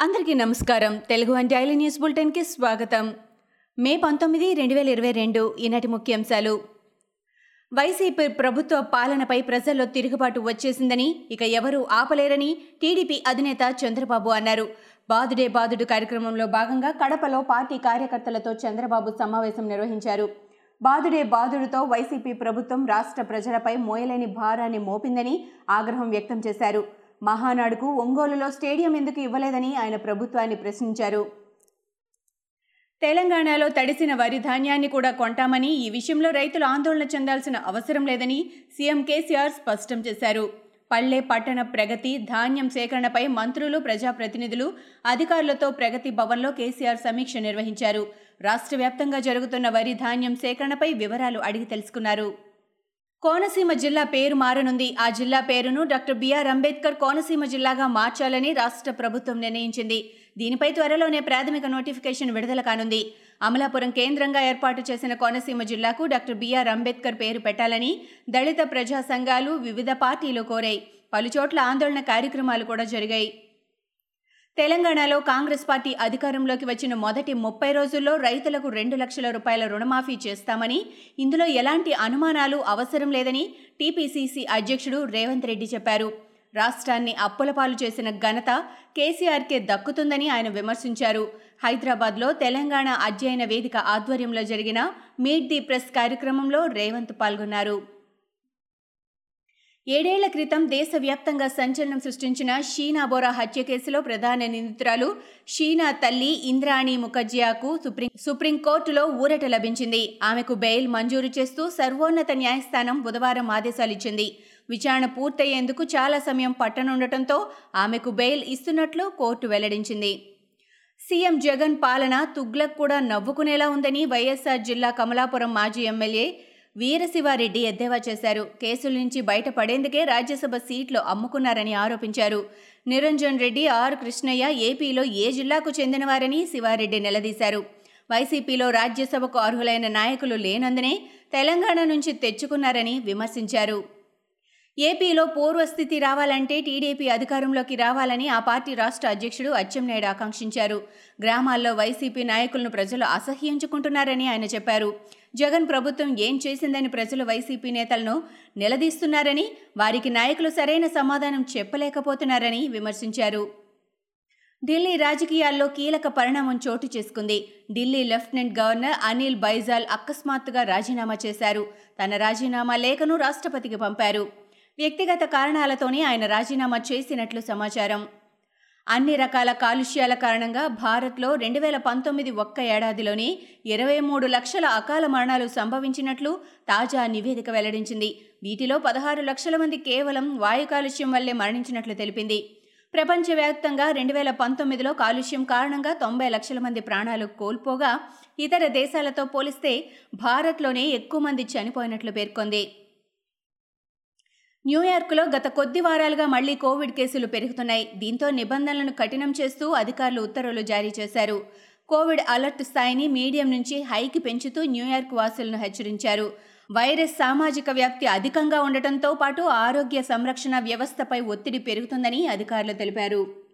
అందరికీ నమస్కారం. Telugu One daily news బులెటిన్కి స్వాగతం. మే పంతొమ్మిది రెండు వేల ఇరవై రెండు ఈనాటి ముఖ్యాంశాలు. వైసీపీ ప్రభుత్వ పాలనపై ప్రజల్లో తిరుగుబాటు వచ్చేసిందని ఇక ఎవరూ ఆపలేరని టీడీపీ అధినేత చంద్రబాబు అన్నారు. బాదుడే బాదుడు కార్యక్రమంలో భాగంగా కడపలో పార్టీ కార్యకర్తలతో చంద్రబాబు సమావేశం నిర్వహించారు. బాదుడే బాదుడుతో వైసీపీ ప్రభుత్వం రాష్ట్ర ప్రజలపై మోయలేని భారాన్ని మోపిందని ఆగ్రహం వ్యక్తం చేశారు. మహానాడుకు ఒంగోలులో స్టేడియం ఎందుకు ఇవ్వలేదని ఆయన ప్రభుత్వాన్ని ప్రశ్నించారు. తెలంగాణలో తడిసిన వరి ధాన్యాన్ని కూడా కొంటామని ఈ విషయంలో రైతులు ఆందోళన చెందాల్సిన అవసరం లేదని సీఎం కేసీఆర్ స్పష్టం చేశారు. పల్లె పట్టణ ప్రగతి ధాన్యం సేకరణపై మంత్రులు ప్రజాప్రతినిధులు అధికారులతో ప్రగతి భవన్లో కేసీఆర్ సమీక్ష నిర్వహించారు. రాష్ట్ర వ్యాప్తంగా జరుగుతున్న వరి ధాన్యం సేకరణపై వివరాలు అడిగి తెలుసుకున్నారు. కోనసీమ జిల్లా పేరు మారనుంది. ఆ జిల్లా పేరును డాక్టర్ బిఆర్ అంబేద్కర్ కోనసీమ జిల్లాగా మార్చాలని రాష్ట్ర ప్రభుత్వం నిర్ణయించింది. దీనిపై త్వరలోనే ప్రాథమిక నోటిఫికేషన్ విడుదల కానుంది. అమలాపురం కేంద్రంగా ఏర్పాటు చేసిన కోనసీమ జిల్లాకు డాక్టర్ బిఆర్ అంబేద్కర్ పేరు పెట్టాలని దళిత ప్రజా సంఘాలు వివిధ పార్టీలు కోరాయి. పలుచోట్ల ఆందోళన కార్యక్రమాలు కూడా జరిగాయి. తెలంగాణలో కాంగ్రెస్ పార్టీ అధికారంలోకి వచ్చిన మొదటి ముప్పై రోజుల్లో రైతులకు రెండు లక్షల రూపాయల రుణమాఫీ చేస్తామని ఇందులో ఎలాంటి అనుమానాలు అవసరం లేదని టీపీసీసీ అధ్యక్షుడు రేవంత్ రెడ్డి చెప్పారు. రాష్ట్రాన్ని అప్పులపాలు చేసిన ఘనత కేసీఆర్కే దక్కుతుందని ఆయన విమర్శించారు. హైదరాబాద్లో తెలంగాణ అధ్యయన వేదిక ఆధ్వర్యంలో జరిగిన మీట్ ది ప్రెస్ కార్యక్రమంలో రేవంత్ పాల్గొన్నారు. ఏడేళ్ళ క్రితం దేశవ్యాప్తంగా సంచలనం సృష్టించిన షీనా బోరా హత్య కేసులో ప్రధాన నిందితురాలు షీనా తల్లి ఇంద్రాణి ముఖర్జియాకు సుప్రీం సుప్రీంకోర్టులో ఊరట లభించింది. ఆమెకు బెయిల్ మంజూరు చేస్తూ సర్వోన్నత న్యాయస్థానం బుధవారం ఆదేశాలిచ్చింది విచారణ పూర్తయ్యేందుకు చాలా సమయం పట్టనుండటంతో ఆమెకు బెయిల్ ఇస్తున్నట్లు కోర్టు వెల్లడించింది. సీఎం జగన్ పాలన తుగ్లక్ కూడా నవ్వుకునేలా ఉందని వైఎస్ఆర్ జిల్లా కమలాపురం మాజీ ఎమ్మెల్యే వీరశివారెడ్డి ఎద్దేవా చేశారు. కేసుల నుంచి బయటపడేందుకే రాజ్యసభ సీట్లు అమ్ముకున్నారని ఆరోపించారు. నిరంజన్ రెడ్డి ఆర్ కృష్ణయ్య ఏపీలో ఏ జిల్లాకు చెందినవారని శివారెడ్డి నిలదీశారు. వైసీపీలో రాజ్యసభకు అర్హులైన నాయకులు లేనందునే తెలంగాణ నుంచి తెచ్చుకున్నారని విమర్శించారు. ఏపీలో పూర్వస్థితి రావాలంటే టీడీపీ అధికారంలోకి రావాలని ఆ పార్టీ రాష్ట్ర అధ్యక్షుడు అచ్చెన్నాయుడు ఆకాంక్షించారు. గ్రామాల్లో వైసీపీ నాయకులను ప్రజలు అసహ్యించుకుంటున్నారని ఆయన చెప్పారు. జగన్ ప్రభుత్వం ఏం చేసిందని ప్రజలు వైసీపీ నేతలను నిలదీస్తున్నారని వారికి నాయకులు సరైన సమాధానం చెప్పలేకపోతున్నారని విమర్శించారు. ఢిల్లీ రాజకీయాల్లో కీలక పరిణామం చోటు చేసుకుంది. ఢిల్లీ లెఫ్టినెంట్ గవర్నర్ అనిల్ బైజాల్ అకస్మాత్తుగా రాజీనామా చేశారు. తన రాజీనామా లేఖను రాష్ట్రపతికి పంపారు. వ్యక్తిగత కారణాలతోనే ఆయన రాజీనామా చేసినట్లు సమాచారం. అన్ని రకాల కాలుష్యాల కారణంగా భారత్లో రెండు వేల పంతొమ్మిది ఒక్క ఏడాదిలోనే ఇరవై మూడు లక్షల అకాల మరణాలు సంభవించినట్లు తాజా నివేదిక వెల్లడించింది. వీటిలో పదహారు లక్షల మంది కేవలం వాయు కాలుష్యం వల్లే మరణించినట్లు తెలిపింది. ప్రపంచవ్యాప్తంగా రెండు వేల పంతొమ్మిదిలో కాలుష్యం కారణంగా తొంభై లక్షల మంది ప్రాణాలు కోల్పోగా ఇతర దేశాలతో పోలిస్తే భారత్లోనే ఎక్కువ మంది చనిపోయినట్లు పేర్కొంది. న్యూయార్క్లో గత కొద్ది వారాలుగా మళ్ళీ కోవిడ్ కేసులు పెరుగుతున్నాయి. దీంతో నిబంధనలను కఠినం చేస్తూ అధికారులు ఉత్తర్వులు జారీ చేశారు. కోవిడ్ అలర్ట్ స్థాయిని మీడియం నుంచి హైకి పెంచుతూ న్యూయార్క్ వాసులను హెచ్చరించారు. వైరస్ సామాజిక వ్యాప్తి అధికంగా ఉండటంతో పాటు ఆరోగ్య సంరక్షణ వ్యవస్థపై ఒత్తిడి పెరుగుతుందని అధికారులు తెలిపారు.